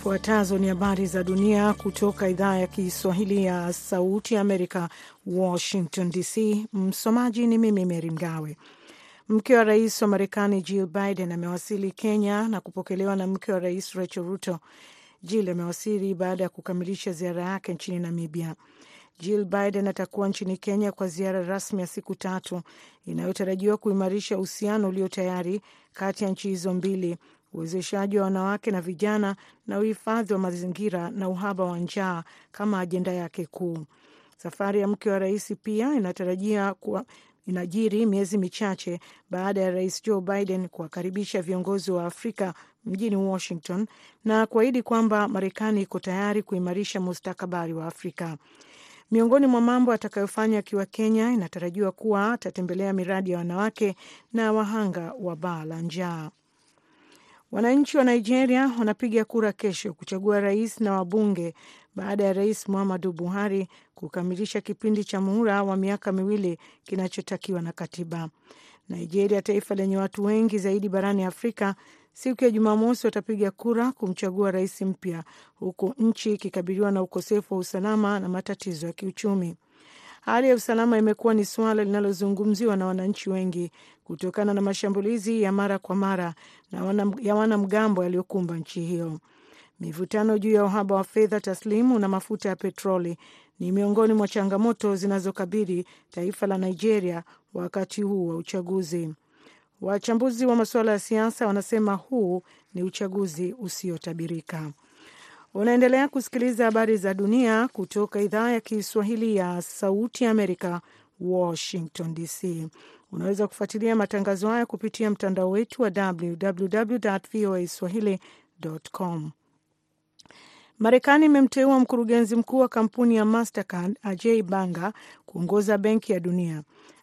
Zifuatazo ni habari za dunia kutoka idhaa ya Kiswahili ya Sauti ya Amerika, Washington DC. Msomaji ni mimi Meri Mgawe. Mke wa rais wa Marekani Jill Biden amewasili Kenya na kupokelewa na mke wa rais Rachel Ruto. Jill amewasili baada ya kukamilisha ziara yake nchini Namibia. Jill Biden atakuwa nchini Kenya kwa ziara rasmi ya siku tatu inayotarajiwa kuimarisha uhusiano ulio tayari kati ya nchi hizo mbili, uwezeshaji wa wanawake na vijana, na uhifadhi wa mazingira na uhaba wa njaa kama ajenda yake kuu. Safari ya mke wa rais pia inatarajia kuwa inajiri miezi michache baada ya rais Joe Biden kuwakaribisha viongozi wa Afrika mjini Washington na kuahidi kwamba Marekani iko tayari kuimarisha mustakabali wa Afrika. Miongoni mwa mambo atakayofanya akiwa Kenya, inatarajiwa kuwa atatembelea miradi ya wanawake na wahanga wa baa la njaa. Wananchi wa Nigeria wanapiga kura kesho kuchagua rais na wabunge baada ya rais Muhammadu Buhari kukamilisha kipindi cha muhula wa miaka miwili kinachotakiwa na katiba. Nigeria, taifa lenye watu wengi zaidi barani Afrika, siku ya Jumamosi watapiga kura kumchagua rais mpya, huku nchi ikikabiliwa na ukosefu wa usalama na matatizo ya kiuchumi. Hali ya usalama imekuwa ni suala linalozungumziwa na wananchi wengi kutokana na mashambulizi ya mara kwa mara na wana, ya wanamgambo yaliyokumba nchi hiyo. Mivutano juu ya uhaba wa fedha taslimu na mafuta ya petroli ni miongoni mwa changamoto zinazokabili taifa la Nigeria wakati huu wa uchaguzi. Wachambuzi wa masuala ya siasa wanasema huu ni uchaguzi usiotabirika. Unaendelea kusikiliza habari za dunia kutoka idhaa ya Kiswahili ya Sauti Amerika, Washington DC. Unaweza kufuatilia matangazo haya kupitia mtandao wetu wa www voa swahili.com. Marekani imemteua mkurugenzi mkuu wa kampuni ya Mastercard Ajay Banga kuongoza Benki ya Dunia.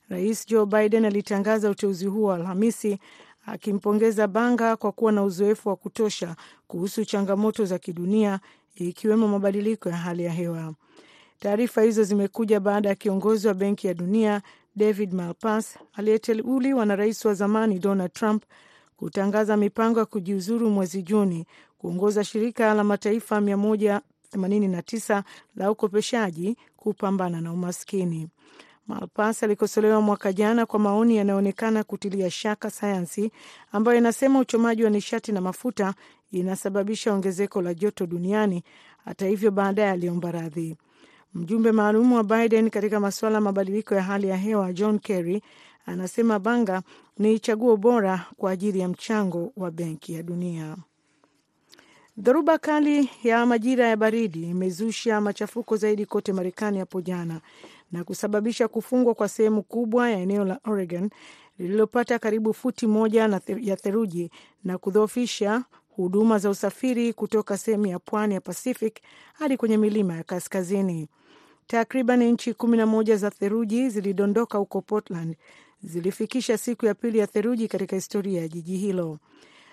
Rais Joe Biden alitangaza uteuzi huo Alhamisi akimpongeza Banga kwa kuwa na uzoefu wa kutosha kuhusu changamoto za kidunia ikiwemo mabadiliko ya hali ya hewa. Taarifa hizo zimekuja baada ya kiongozi wa Benki ya Dunia David Malpass aliyeteuliwa na rais wa zamani Donald Trump kutangaza mipango ya kujiuzuru mwezi Juni kuongoza shirika la mataifa 189 la ukopeshaji kupambana na umaskini. Malpass alikosolewa mwaka jana kwa maoni yanayoonekana kutilia shaka sayansi ambayo inasema uchomaji wa nishati na mafuta inasababisha ongezeko la joto duniani. Hata hivyo, baadaye aliomba radhi. Mjumbe maalum wa Biden katika masuala ya mabadiliko ya hali ya hewa John Kerry anasema Banga ni chaguo bora kwa ajili ya mchango wa Benki ya Dunia. Dhoruba kali ya majira ya baridi imezusha machafuko zaidi kote Marekani hapo jana na kusababisha kufungwa kwa sehemu kubwa ya eneo la Oregon lililopata karibu futi moja na ya theluji na kudhoofisha huduma za usafiri kutoka sehemu ya pwani ya Pacific hadi kwenye milima ya kaskazini. Takriban inchi kumi na moja za theluji zilidondoka huko Portland, zilifikisha siku ya pili ya theluji katika historia ya jiji hilo.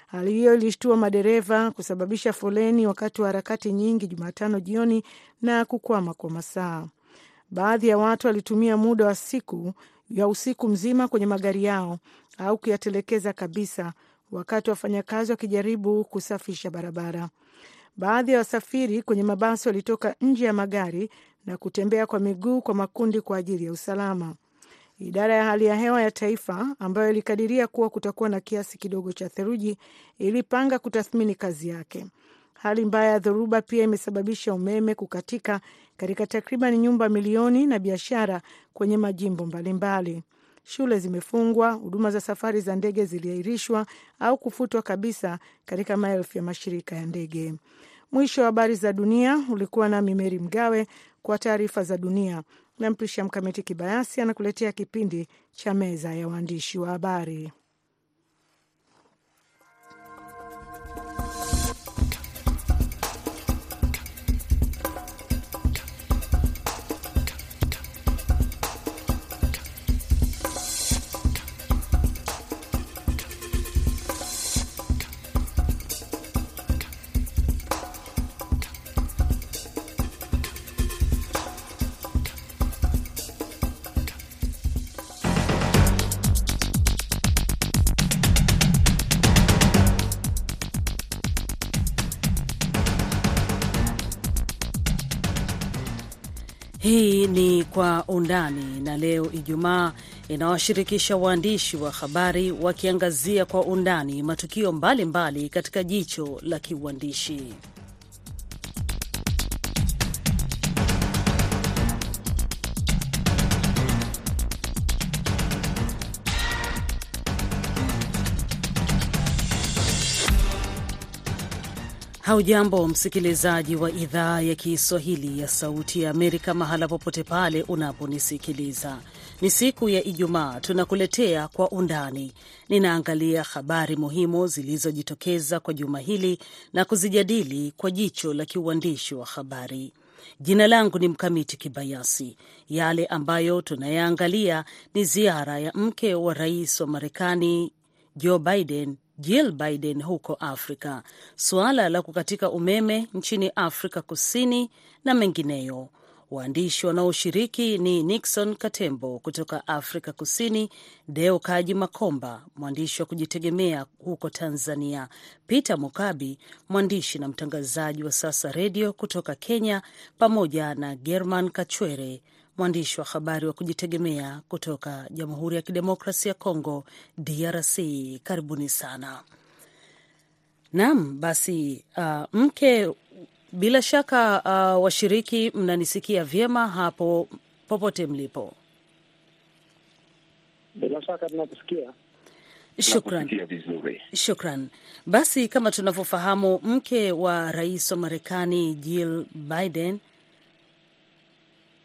Hali hiyo ilishtua madereva, kusababisha foleni wakati wa harakati nyingi Jumatano jioni na kukwama kwa masaa. Baadhi ya watu walitumia muda wa siku ya usiku mzima kwenye magari yao au kuyatelekeza kabisa, wakati wafanyakazi wakijaribu kusafisha barabara. Baadhi ya wasafiri kwenye mabasi walitoka nje ya magari na kutembea kwa miguu kwa makundi kwa ajili ya usalama. Idara ya hali ya hewa ya taifa ambayo ilikadiria kuwa kutakuwa na kiasi kidogo cha theluji ilipanga kutathmini kazi yake. Hali mbaya ya dhoruba pia imesababisha umeme kukatika katika takriban nyumba milioni na biashara kwenye majimbo mbalimbali. Shule zimefungwa, huduma za safari za ndege ziliahirishwa au kufutwa kabisa katika maelfu ya mashirika ya ndege. Mwisho wa habari za dunia. Ulikuwa nami Meri Mgawe kwa taarifa za dunia. Nampisha Mkamiti Kibayasi anakuletea kipindi cha meza ya waandishi wa habari. Ni Kwa Undani, na leo Ijumaa inawashirikisha waandishi wa habari wakiangazia kwa undani matukio mbalimbali mbali katika jicho la kiuandishi. Haujambo msikilizaji wa idhaa ya Kiswahili ya Sauti ya Amerika, mahala popote pale unaponisikiliza. Ni siku ya Ijumaa, tunakuletea Kwa Undani. Ninaangalia habari muhimu zilizojitokeza kwa juma hili na kuzijadili kwa jicho la kiuandishi wa habari. Jina langu ni Mkamiti Kibayasi. Yale ambayo tunayaangalia ni ziara ya mke wa rais wa Marekani Joe Biden Jill Biden huko Afrika, suala la kukatika umeme nchini Afrika Kusini na mengineyo. Waandishi wanaoshiriki ni Nixon Katembo kutoka Afrika Kusini, Deo Kaji Makomba, mwandishi wa kujitegemea huko Tanzania, Peter Mukabi, mwandishi na mtangazaji wa Sasa Redio kutoka Kenya, pamoja na German Kachwere, mwandishi wa habari wa kujitegemea kutoka Jamhuri ya Kidemokrasia ya Kongo, DRC. Karibuni sana. Naam, basi uh, mke, bila shaka uh, washiriki mnanisikia vyema hapo popote mlipo? Bila shaka tunakusikia. Shukran, shukran. Basi kama tunavyofahamu, mke wa rais wa Marekani Jill Biden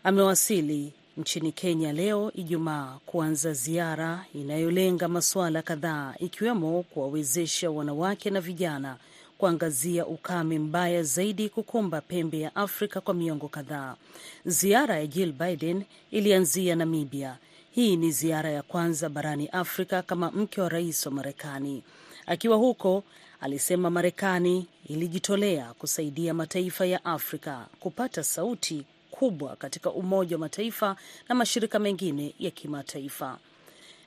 amewasili nchini Kenya leo Ijumaa kuanza ziara inayolenga masuala kadhaa ikiwemo kuwawezesha wanawake na vijana kuangazia ukame mbaya zaidi kukumba pembe ya Afrika kwa miongo kadhaa. Ziara ya Jill Biden ilianzia Namibia. Hii ni ziara ya kwanza barani Afrika kama mke wa rais wa Marekani. Akiwa huko alisema Marekani ilijitolea kusaidia mataifa ya Afrika kupata sauti kubwa katika Umoja wa Mataifa na mashirika mengine ya kimataifa.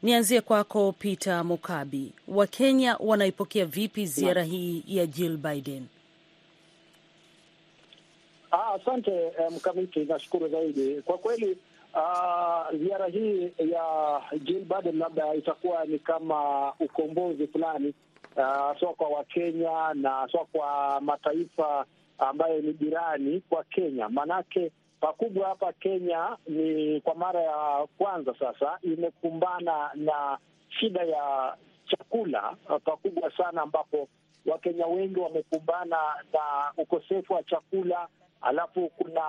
Nianzie kwako Peter Mukabi, Wakenya wanaipokea vipi ziara hii ya Jill Biden? Asante Mkamiti, um, nashukuru zaidi kwa kweli. Uh, ziara hii ya Jill Biden labda itakuwa ni kama ukombozi fulani uh, sio kwa Wakenya na sio kwa mataifa ambayo ni jirani kwa Kenya, maanake pakubwa hapa Kenya ni kwa mara ya kwanza sasa imekumbana na shida ya chakula pakubwa sana, ambapo Wakenya wengi wamekumbana na ukosefu wa chakula. Alafu kuna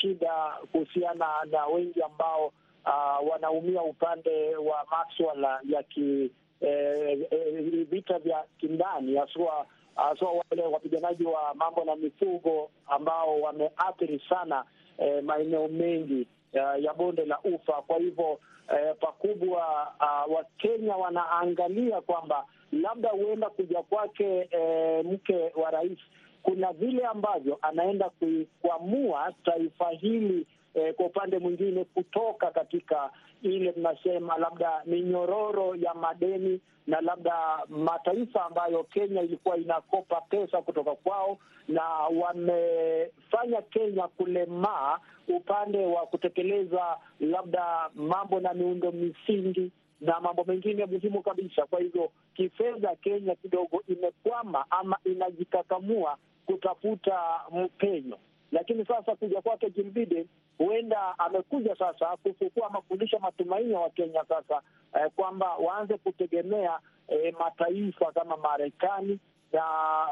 shida kuhusiana na wengi ambao uh, wanaumia upande wa maswala ya ki eh, eh, vita vya kindani haswa haswa wale wapiganaji wa mambo na mifugo ambao wameathiri sana Eh, maeneo mengi uh, ya bonde la Ufa. Kwa hivyo eh, pakubwa uh, Wakenya wanaangalia kwamba labda huenda kuja kwake eh, mke wa rais, kuna vile ambavyo anaenda kuikwamua taifa hili eh, kwa upande mwingine kutoka katika ile tunasema labda minyororo ya madeni na labda mataifa ambayo Kenya ilikuwa inakopa pesa kutoka kwao, na wamefanya Kenya kulemaa upande wa kutekeleza labda mambo na miundo misingi na mambo mengine muhimu kabisa. Kwa hivyo kifedha, Kenya kidogo imekwama ama inajikakamua kutafuta mpenyo lakini sasa kuja kwake Jim Biden huenda amekuja sasa kufukua ama kurudisha matumaini ya Wakenya sasa eh, kwamba waanze kutegemea eh, mataifa kama Marekani na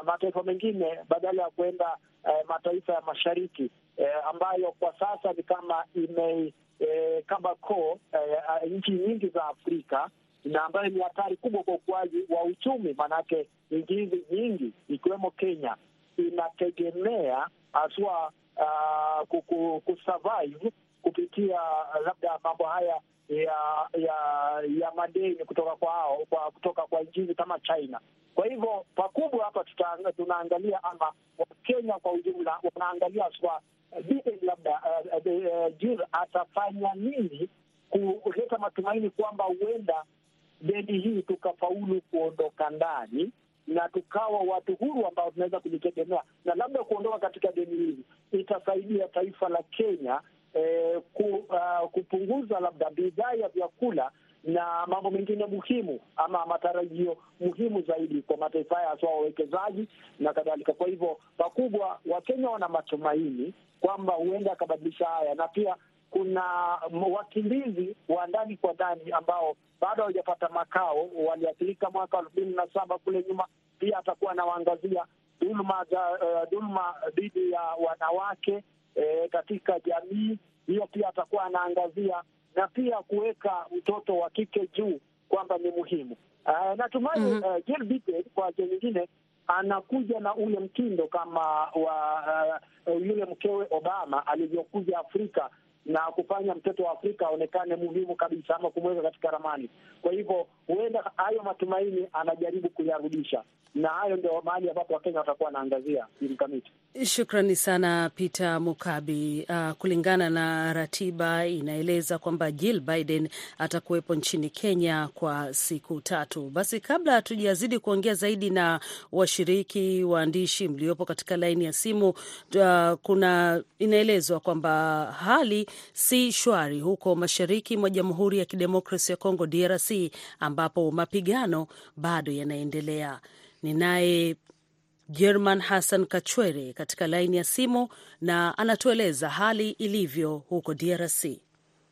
mataifa mengine badala ya kuenda eh, mataifa ya mashariki eh, ambayo kwa sasa ni kama ime eh, kama koo eh, nchi nyingi za Afrika na ambayo ni hatari kubwa kwa ukuaji wa uchumi, maanake nchi hizi nyingi ikiwemo Kenya inategemea haswa uh, kusurvive kupitia labda mambo haya ya ya ya madeni kutoka kwao kwa kutoka kwa nchi kama China. Kwa hivyo pakubwa hapa tunaangalia ama Wakenya kwa ujumla wanaangalia haswa Biden labda Jill atafanya nini kuleta matumaini kwamba huenda deni hii tukafaulu kuondoka ndani na tukawa watu huru ambao tunaweza kujitegemea, na labda kuondoka katika deni hili itasaidia taifa la Kenya eh, ku, uh, kupunguza labda bidhaa ya vyakula na mambo mengine muhimu ama matarajio muhimu zaidi kwa mataifa haya haswa wawekezaji na kadhalika. Kwa hivyo pakubwa, Wakenya wana matumaini kwamba huenda akabadilisha haya, na pia kuna wakimbizi wa ndani kwa ndani ambao bado hawajapata makao, waliathirika mwaka elfu mbili na saba kule nyuma. Pia atakuwa anawaangazia dhuluma za uh, dhuluma dhidi ya wanawake eh, katika jamii hiyo, pia atakuwa anaangazia na pia kuweka mtoto wa kike juu kwamba ni muhimu. Uh, natumai mm -hmm. uh, Jill Biden kwa njia nyingine anakuja na ule mtindo kama wa uh, yule mkewe Obama alivyokuja Afrika na kufanya mtoto wa Afrika aonekane muhimu kabisa ama kumweka katika ramani. Kwa hivyo huenda hayo matumaini anajaribu kuyarudisha, na hayo ndio mahali ambapo Wakenya watakuwa wanaangazia mkamiti. Shukrani sana Peter Mukabi. Uh, kulingana na ratiba inaeleza kwamba Jill Biden atakuwepo nchini Kenya kwa siku tatu. Basi kabla hatujazidi kuongea zaidi na washiriki waandishi mliopo katika laini ya simu, uh, kuna inaelezwa kwamba hali si shwari huko mashariki mwa Jamhuri ya Kidemokrasi ya Kongo DRC, ambapo mapigano bado yanaendelea. Ninaye German Hassan Kachwere katika laini ya simu na anatueleza hali ilivyo huko DRC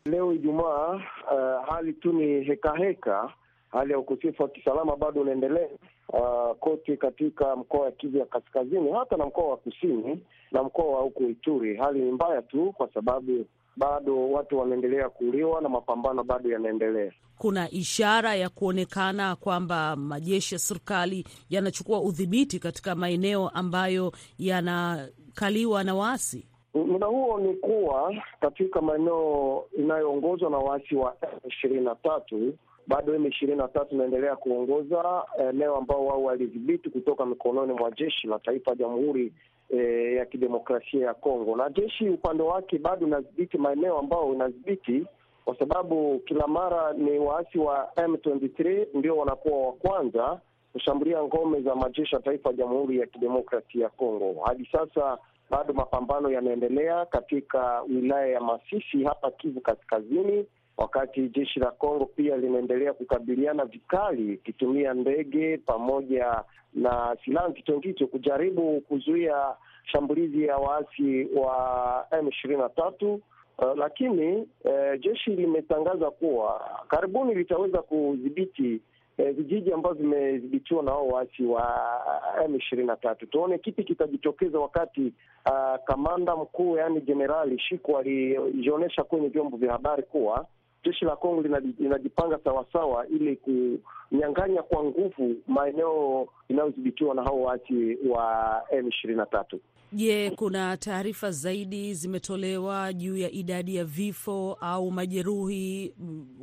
leo Ijumaa. Uh, hali tu ni hekaheka, hali ya ukosefu wa kisalama bado unaendelea uh, kote katika mkoa wa Kivu ya kaskazini, hata na mkoa wa kusini na mkoa wa huko Ituri. Hali ni mbaya tu kwa sababu bado watu wanaendelea kuuliwa na mapambano bado yanaendelea. Kuna ishara ya kuonekana kwamba majeshi ya serikali yanachukua udhibiti katika maeneo ambayo yanakaliwa na waasi. Muda huo ni kuwa katika maeneo inayoongozwa na waasi wa M ishirini na tatu bado M ishirini na tatu inaendelea kuongoza eneo ambao wao walidhibiti kutoka mikononi mwa jeshi la taifa ya Jamhuri E, ya kidemokrasia ya Kongo na jeshi upande wake bado inadhibiti maeneo ambayo inadhibiti, kwa sababu kila mara ni waasi wa M23 ndio wanakuwa wa kwanza kushambulia ngome za majeshi ya taifa ya Jamhuri ya kidemokrasia ya Kongo. Hadi sasa bado mapambano yanaendelea katika wilaya ya Masisi hapa Kivu Kaskazini, wakati jeshi la Kongo pia linaendelea kukabiliana vikali ikitumia ndege pamoja na silaha nzito nzito kujaribu kuzuia shambulizi ya waasi wa M ishirini na tatu. Uh, lakini uh, jeshi limetangaza kuwa karibuni litaweza kudhibiti vijiji uh, ambavyo vimedhibitiwa na hao waasi wa M ishirini na tatu. Tuone kipi kitajitokeza wakati uh, kamanda mkuu yaani Jenerali Shiko alijionyesha kwenye vyombo vya habari kuwa jeshi la Kongo linajipanga sawasawa ili kunyang'anya kwa nguvu maeneo inayodhibitiwa na hao waasi wa M ishirini na tatu. Je, kuna taarifa zaidi zimetolewa juu ya idadi ya vifo au majeruhi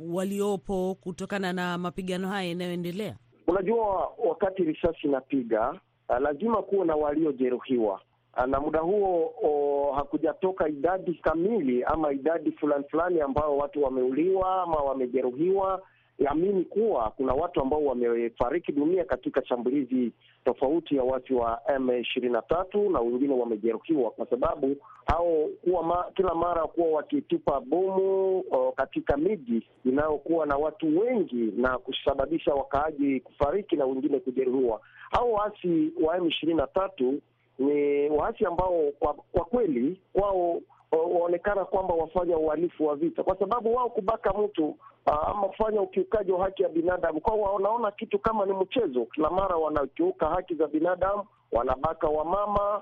waliopo kutokana na mapigano haya yanayoendelea? Unajua, wakati risasi inapiga lazima kuwe na waliojeruhiwa na muda huo o, hakujatoka idadi kamili ama idadi fulani fulani ambao watu wameuliwa ama wamejeruhiwa. Amini kuwa kuna watu ambao wamefariki dunia katika shambulizi tofauti ya watu wa M ishirini na tatu na wengine wamejeruhiwa, kwa sababu hao kuwa ma, kila mara kuwa wakitupa bomu katika miji inayokuwa na watu wengi na kusababisha wakaaji kufariki na wengine kujeruhiwa. Hao waasi wa M ishirini na tatu ni waasi ambao kwa, kwa kweli kwao waonekana kwamba wafanya uhalifu wa vita, kwa sababu wao kubaka mtu ama kufanya ukiukaji wa haki ya binadamu kwao wanaona kitu kama ni mchezo. Kila mara wanakiuka haki za binadamu, wanabaka wamama,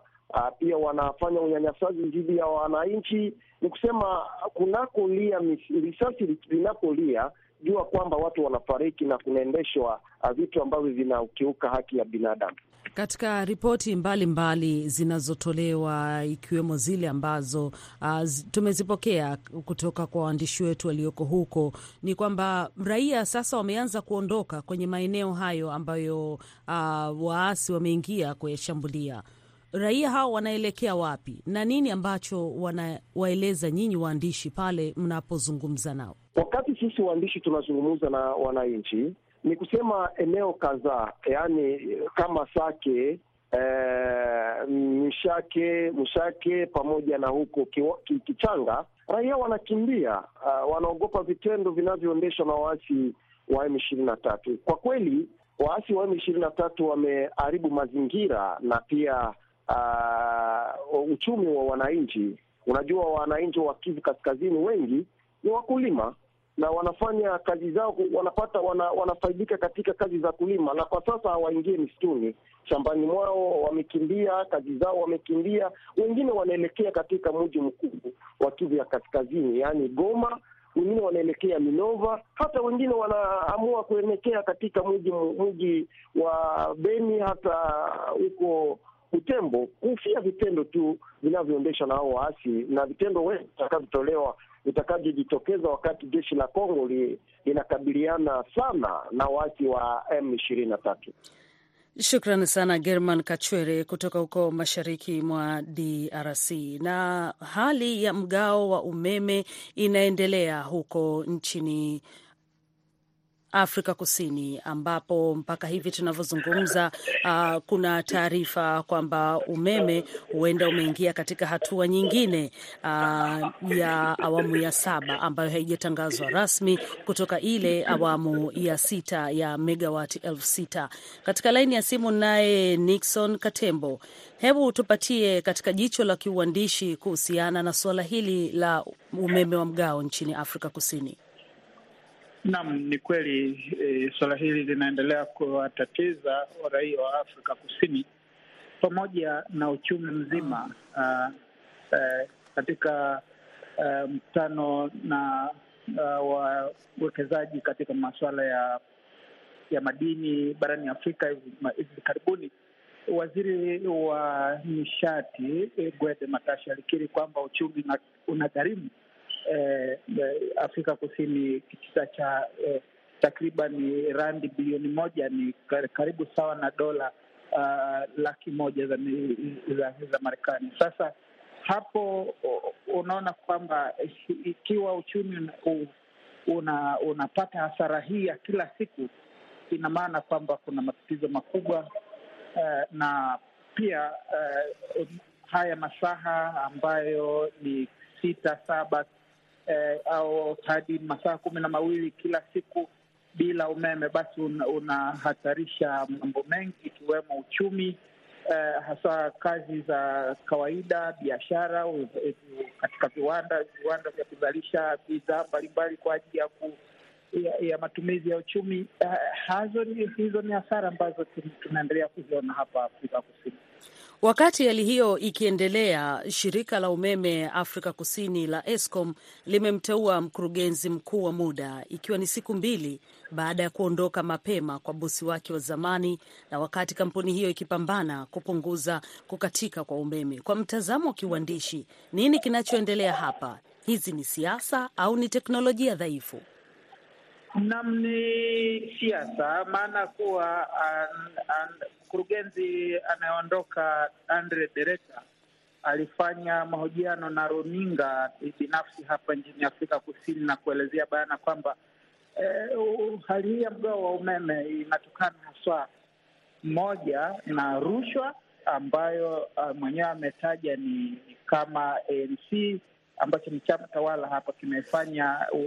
pia wanafanya unyanyasaji dhidi ya wananchi. Ni kusema kunakolia risasi linapolia, jua kwamba watu wanafariki na kunaendeshwa vitu ambavyo vinakiuka haki ya binadamu. Katika ripoti mbalimbali zinazotolewa ikiwemo zile ambazo uh, tumezipokea kutoka kwa waandishi wetu walioko huko, ni kwamba raia sasa wameanza kuondoka kwenye maeneo hayo ambayo uh, waasi wameingia kuyashambulia. Raia hao wanaelekea wapi na nini ambacho wanawaeleza nyinyi waandishi pale mnapozungumza nao? Wakati sisi waandishi tunazungumza na wananchi ni kusema eneo kadhaa, yaani kama Sake, eh, Mshake, Mshake pamoja na huko Kichanga, raia wanakimbia, uh, wanaogopa vitendo vinavyoendeshwa na waasi wa M ishirini na tatu. Kwa kweli waasi wa M ishirini na tatu wameharibu mazingira na pia uh, uchumi wa wananchi. Unajua, wananchi wa Kivu Kaskazini wengi ni wakulima na wanafanya kazi zao, wanapata wana, wanafaidika katika kazi za kulima, na kwa sasa hawaingie msituni. Shambani mwao wamekimbia, kazi zao wamekimbia. Wengine wanaelekea katika mji mkuu wa Kivu ya Kaskazini, yaani Goma, wengine wanaelekea Minova, hata wengine wanaamua kuelekea katika mji mji wa Beni, hata huko Butembo, kufia vitendo tu vinavyoendeshwa na hao waasi na vitendo wengi vitakavyotolewa vitakavyojitokeza wakati jeshi la Kongo li, linakabiliana sana na waasi wa M ishirini na tatu. Shukrani sana German Kachwere kutoka huko mashariki mwa DRC. Na hali ya mgao wa umeme inaendelea huko nchini Afrika Kusini ambapo mpaka hivi tunavyozungumza, uh, kuna taarifa kwamba umeme huenda umeingia katika hatua nyingine uh, ya awamu ya saba ambayo haijatangazwa rasmi kutoka ile awamu ya sita ya megawati elfu sita. Katika laini ya simu naye Nixon Katembo, hebu tupatie katika jicho la kiuandishi kuhusiana na suala hili la umeme wa mgao nchini Afrika Kusini. Naam, ni kweli e, suala hili linaendelea kuwatatiza raia wa Afrika Kusini pamoja na uchumi mzima uh, uh, katika uh, mkutano na uh, wawekezaji katika masuala ya ya madini barani Afrika hivi karibuni, waziri wa nishati Gwede Matashi alikiri kwamba uchumi unagharimu Eh, Afrika Kusini kitita cha eh, takriban randi bilioni moja ni karibu sawa na dola uh, laki moja za, za, za Marekani. Sasa hapo unaona kwamba ikiwa uchumi una, unapata hasara hii ya kila siku, ina maana kwamba kuna matatizo makubwa uh, na pia uh, haya masaha ambayo ni sita saba Eh, au hadi masaa kumi na mawili kila siku bila umeme, basi unahatarisha una mambo mengi ikiwemo uchumi eh, hasa kazi za kawaida, biashara katika viwanda viwanda vya kuzalisha bidhaa mbalimbali kwa ajili ya, ku, ya, ya matumizi ya uchumi. Uh, hazo hizo ni hasara ambazo tunaendelea kuziona hapa Afrika Kusini. Wakati hali hiyo ikiendelea, shirika la umeme Afrika Kusini la Eskom limemteua mkurugenzi mkuu wa muda, ikiwa ni siku mbili baada ya kuondoka mapema kwa bosi wake wa zamani, na wakati kampuni hiyo ikipambana kupunguza kukatika kwa umeme. Kwa mtazamo wa kiuandishi, nini kinachoendelea hapa? Hizi ni siasa au ni teknolojia dhaifu? Nam, ni siasa, maana kuwa mkurugenzi anayeondoka Andre Dereka alifanya mahojiano na runinga binafsi hapa nchini Afrika Kusini na kuelezea bayana kwamba eh, hali hii ya mgao wa umeme inatokana haswa moja na rushwa ambayo uh, mwenyewe ametaja ni kama ANC ambacho ni chama tawala hapa kimefanya uh,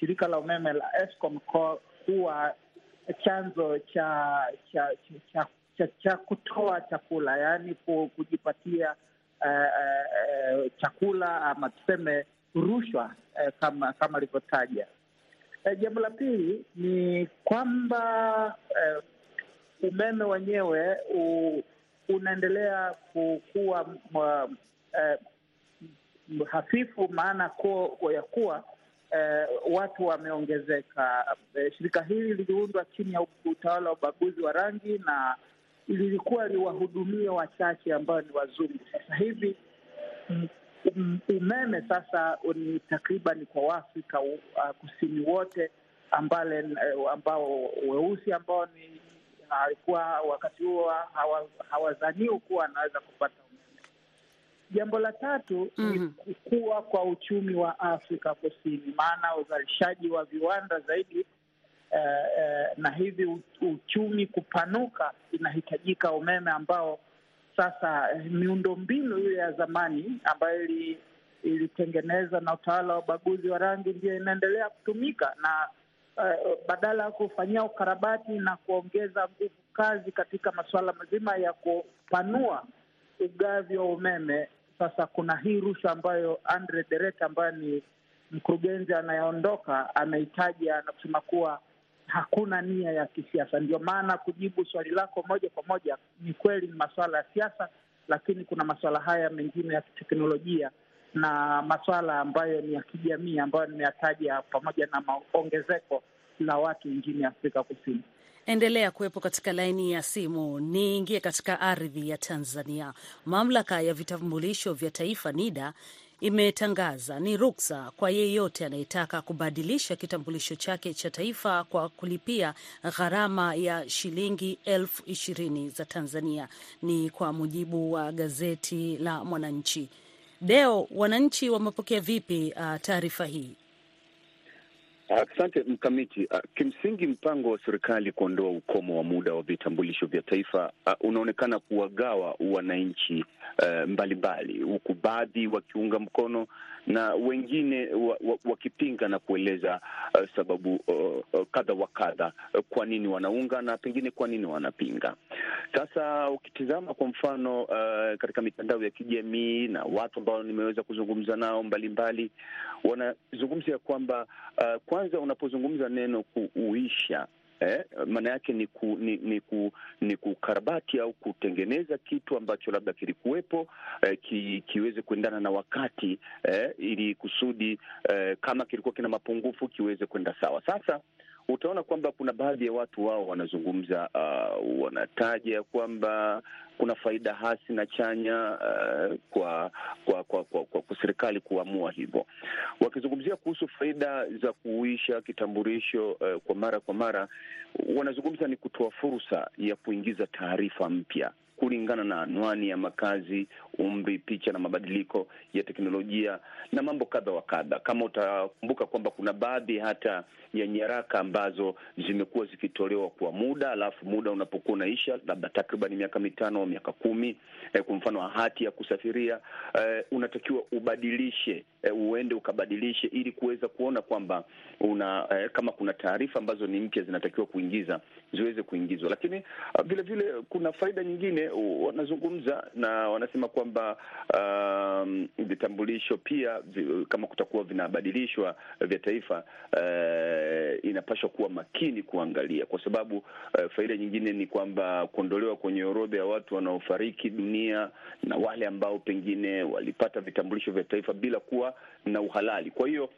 shirika la umeme la Eskom kuwa chanzo cha cha cha, cha, cha kutoa chakula, yaani kujipatia uh, uh, chakula ama tuseme rushwa uh, kama kama alivyotaja. Uh, jambo la pili ni kwamba uh, umeme wenyewe unaendelea kuwa uh, hafifu, maana ya kuwa Uh, watu wameongezeka. Eh, shirika hili liliundwa chini ya utawala wa ubaguzi wa rangi na lilikuwa liwahudumia wachache ambao ni wazungu. Sasa hivi um, umeme sasa ni takriban kwa Waafrika uh, kusini wote ambale, uh, ambao weusi ambao ni alikuwa wakati huo hawazaniu hawa kuwa anaweza kupata Jambo la tatu mm -hmm. ni kukua kwa uchumi wa Afrika Kusini, maana uzalishaji wa viwanda zaidi Uh, uh, na hivi uchumi kupanuka, inahitajika umeme ambao sasa miundombinu ile ya zamani ambayo ilitengeneza na utawala wa ubaguzi wa rangi ndio inaendelea kutumika na uh, badala ya kufanyia ukarabati na kuongeza nguvu kazi katika masuala mazima ya kupanua ugavi wa umeme, sasa kuna hii rushwa ambayo Andre Deret ambaye ni mkurugenzi anayeondoka ameitaja na kusema kuwa hakuna nia ya kisiasa. Ndio maana kujibu swali lako moja kwa moja, ni kweli ni masuala ya siasa, lakini kuna masuala haya mengine ya kiteknolojia na masuala ambayo ni ya kijamii ambayo nimeyataja pamoja na maongezeko la watu nchini Afrika Kusini. Endelea kuwepo katika laini ya simu. Niingie katika ardhi ya Tanzania. Mamlaka ya vitambulisho vya taifa NIDA imetangaza ni ruksa kwa yeyote anayetaka kubadilisha kitambulisho chake cha taifa kwa kulipia gharama ya shilingi elfu ishirini za Tanzania. Ni kwa mujibu wa gazeti la Mwananchi. Deo, wananchi wamepokea vipi uh, taarifa hii? Asante uh, Mkamiti. Uh, kimsingi mpango wa serikali kuondoa ukomo wa muda wa vitambulisho vya taifa uh, unaonekana kuwagawa wananchi uh, mbalimbali, huku baadhi wakiunga mkono na wengine wakipinga wa, wa na kueleza uh, sababu uh, kadha wa kadha uh, kwa nini wanaunga na pengine kwa nini wanapinga. Sasa ukitizama kwa mfano uh, katika mitandao ya kijamii na watu ambao nimeweza kuzungumza nao mbalimbali, wanazungumzia kwamba uh, kwanza unapozungumza neno kuuisha Eh, maana yake ni, ku, ni, ni, ku, ni kukarabati au kutengeneza kitu ambacho labda kilikuwepo eh, ki, kiweze kuendana na wakati eh, ili kusudi eh, kama kilikuwa kina mapungufu kiweze kwenda sawa. Sasa utaona kwamba kuna baadhi ya watu wao wanazungumza uh, wanataja kwamba kuna faida hasi na chanya uh, kwa kwa kwa, kwa, kwa, kwa serikali kuamua hivyo. Wakizungumzia kuhusu faida za kuuisha kitambulisho uh, kwa mara kwa mara, wanazungumza ni kutoa fursa ya kuingiza taarifa mpya kulingana na anwani ya makazi, umri, picha na mabadiliko ya teknolojia na mambo kadha wa kadha. Kama utakumbuka kwamba kuna baadhi hata ya nyaraka ambazo zimekuwa zikitolewa kwa muda, alafu muda unapokuwa unaisha, labda takriban miaka mitano au miaka kumi, eh, kwa mfano hati ya kusafiria eh, unatakiwa ubadilishe, eh, uende ukabadilishe ili kuweza kuona kwamba una eh, kama kuna taarifa ambazo ni mpya zinatakiwa kuingiza ziweze kuingizwa. Lakini vile uh, vile kuna faida nyingine wanazungumza na wanasema kwamba vitambulisho um, pia vi, kama kutakuwa vinabadilishwa vya taifa uh, inapaswa kuwa makini kuangalia, kwa sababu uh, faida nyingine ni kwamba kuondolewa kwenye orodha ya watu wanaofariki dunia na wale ambao pengine walipata vitambulisho vya taifa bila kuwa na uhalali. Kwa hiyo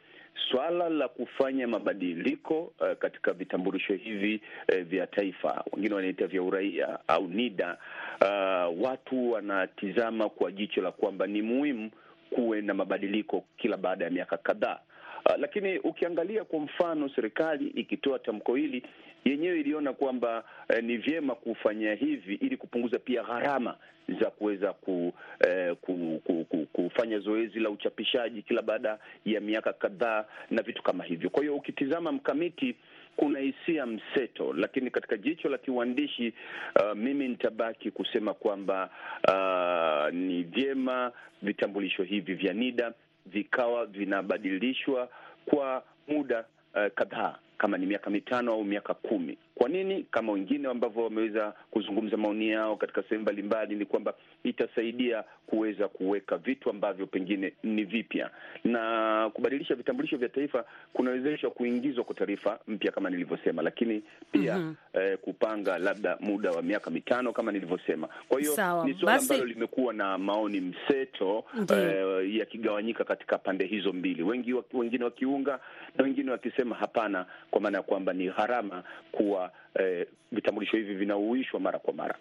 swala la kufanya mabadiliko uh, katika vitambulisho hivi uh, vya taifa, wengine wanaita vya uraia au NIDA, uh, watu wanatizama kwa jicho la kwamba ni muhimu kuwe na mabadiliko kila baada ya miaka kadhaa. Uh, lakini ukiangalia kwa mfano serikali ikitoa tamko hili yenyewe iliona kwamba eh, ni vyema kufanya hivi ili kupunguza pia gharama za kuweza ku, eh, ku, ku, ku, kufanya zoezi la uchapishaji kila baada ya miaka kadhaa na vitu kama hivyo. Kwa hiyo ukitizama mkamiti kuna hisia mseto, lakini katika jicho la kiuandishi uh, mimi nitabaki kusema kwamba uh, ni vyema vitambulisho hivi vya NIDA vikawa vinabadilishwa kwa muda uh, kadhaa kama ni miaka mitano au miaka kumi. Kwa nini? Kama wengine ambavyo wameweza kuzungumza maoni yao katika sehemu mbalimbali, ni kwamba itasaidia kuweza kuweka vitu ambavyo pengine ni vipya, na kubadilisha vitambulisho vya taifa kunawezesha kuingizwa kwa taarifa mpya kama nilivyosema, lakini pia mm -hmm. eh, kupanga labda muda wa miaka mitano kama nilivyosema. Kwa hiyo ni suala ambalo limekuwa na maoni mseto eh, yakigawanyika katika pande hizo mbili, wengi wengine wakiunga na wengine wakisema hapana kwa maana ya kwamba ni gharama kuwa eh, vitambulisho hivi vinauishwa mara kwa mara.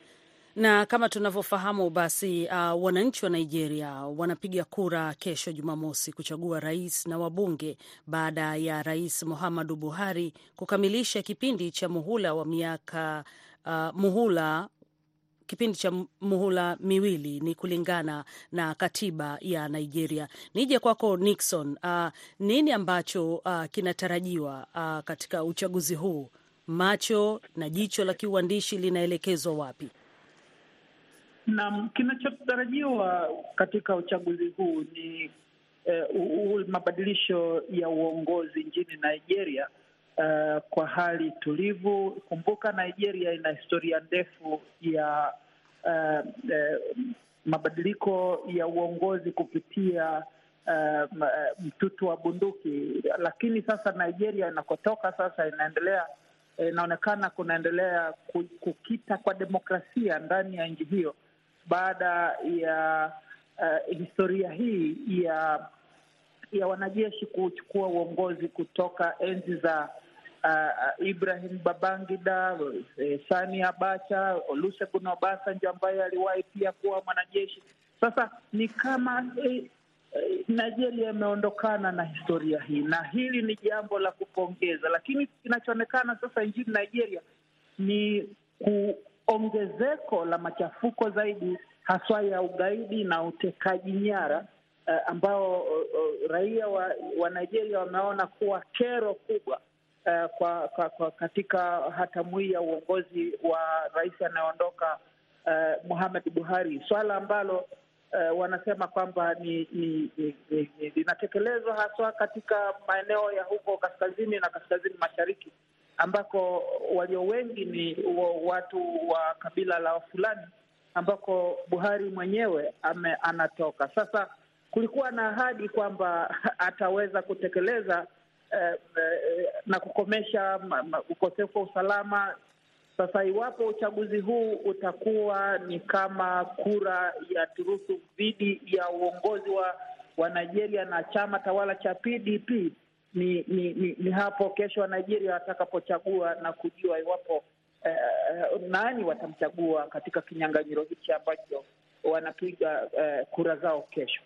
Na kama tunavyofahamu basi, uh, wananchi wa Nigeria wanapiga kura kesho Jumamosi kuchagua rais na wabunge baada ya Rais Muhammadu Buhari kukamilisha kipindi cha muhula wa miaka uh, muhula kipindi cha muhula miwili ni kulingana na katiba ya Nigeria. Nije kwako Nixon, uh, nini ambacho uh, kinatarajiwa uh, katika uchaguzi huu? Macho na jicho la kiuandishi linaelekezwa wapi? Naam, kinachotarajiwa katika uchaguzi huu ni uh, mabadilisho ya uongozi nchini Nigeria uh, kwa hali tulivu. Kumbuka Nigeria ina historia ndefu ya uh, uh, mabadiliko ya uongozi kupitia uh, mtutu wa bunduki, lakini sasa Nigeria inakotoka sasa inaendelea inaonekana kunaendelea kukita kwa demokrasia ndani ya nchi hiyo baada ya uh, historia hii ya ya wanajeshi kuchukua uongozi kutoka enzi za uh, Ibrahim Babangida, eh, Sani Abacha, Olusegun Obasanjo ambaye aliwahi pia kuwa mwanajeshi. Sasa ni kama eh, eh, Nigeria imeondokana na historia hii, na hili ni jambo la kupongeza, lakini kinachoonekana sasa nchini Nigeria ni kuongezeko la machafuko zaidi, haswa ya ugaidi na utekaji nyara uh, ambao uh, raia wa, wa Nigeria wameona kuwa kero kubwa uh, kwa, kwa, kwa katika hatamu hii ya uongozi wa rais anayeondoka uh, Muhammad Buhari, swala ambalo uh, wanasema kwamba ni linatekelezwa haswa katika maeneo ya huko kaskazini na kaskazini mashariki ambako walio wengi ni watu wa kabila la Wafulani ambako Buhari mwenyewe ame, anatoka. Sasa kulikuwa na ahadi kwamba ataweza kutekeleza eh, eh, na kukomesha ukosefu wa usalama. Sasa iwapo uchaguzi huu utakuwa ni kama kura ya turufu dhidi ya uongozi wa, wa Nigeria na chama tawala cha PDP ni ni, ni, ni hapo kesho wa Nigeria watakapochagua na kujua iwapo eh, nani watamchagua katika kinyang'anyiro hichi ambacho wanapiga eh, kura zao kesho.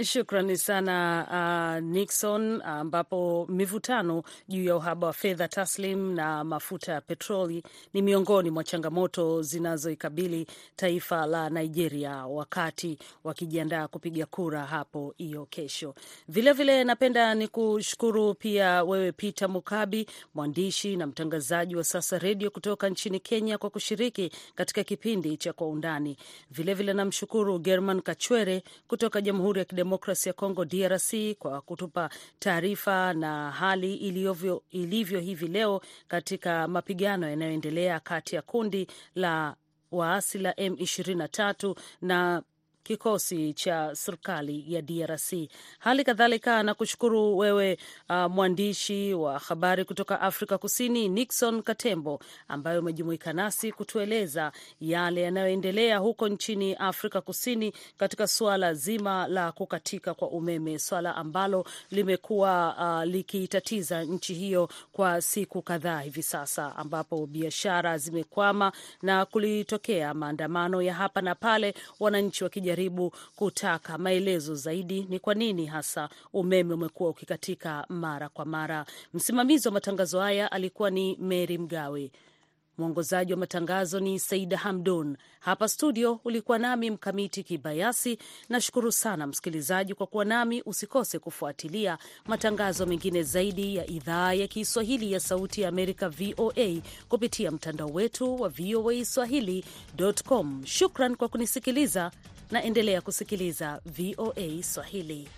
Shukrani sana uh, Nixon, ambapo mivutano juu ya uhaba wa fedha taslim na mafuta ya petroli ni miongoni mwa changamoto zinazoikabili taifa la Nigeria wakati wakijiandaa kupiga kura hapo hiyo kesho. Vilevile vile napenda ni kushukuru pia wewe Peter Mukabi, mwandishi na mtangazaji wa Sasa Redio kutoka nchini Kenya, kwa kushiriki katika kipindi cha Kwa Undani. Vilevile namshukuru German Kachwere kutoka Jamhuri ya Demokrasi ya Kongo DRC kwa kutupa taarifa na hali ilivyo, ilivyo hivi leo katika mapigano yanayoendelea kati ya kundi la waasi la M23 na kikosi cha serikali ya DRC. Hali kadhalika na kushukuru wewe uh, mwandishi wa habari kutoka Afrika Kusini Nixon Katembo, ambaye umejumuika nasi kutueleza yale yanayoendelea huko nchini Afrika Kusini katika suala zima la kukatika kwa umeme, swala ambalo limekuwa uh, likitatiza nchi hiyo kwa siku kadhaa hivi sasa, ambapo biashara zimekwama na kulitokea maandamano ya hapa na pale, wananchi wakija jaribu kutaka maelezo zaidi ni kwa nini hasa umeme umekuwa ukikatika mara kwa mara. Msimamizi wa matangazo haya alikuwa ni Mary Mgawe, mwongozaji wa matangazo ni Saida Hamdun. Hapa studio ulikuwa nami Mkamiti Kibayasi. Nashukuru sana msikilizaji kwa kuwa nami. Usikose kufuatilia matangazo mengine zaidi ya idhaa ya Kiswahili ya Sauti ya Amerika, VOA, kupitia mtandao wetu wa VOA Swahili.com. Shukran kwa kunisikiliza naendelea kusikiliza VOA Swahili.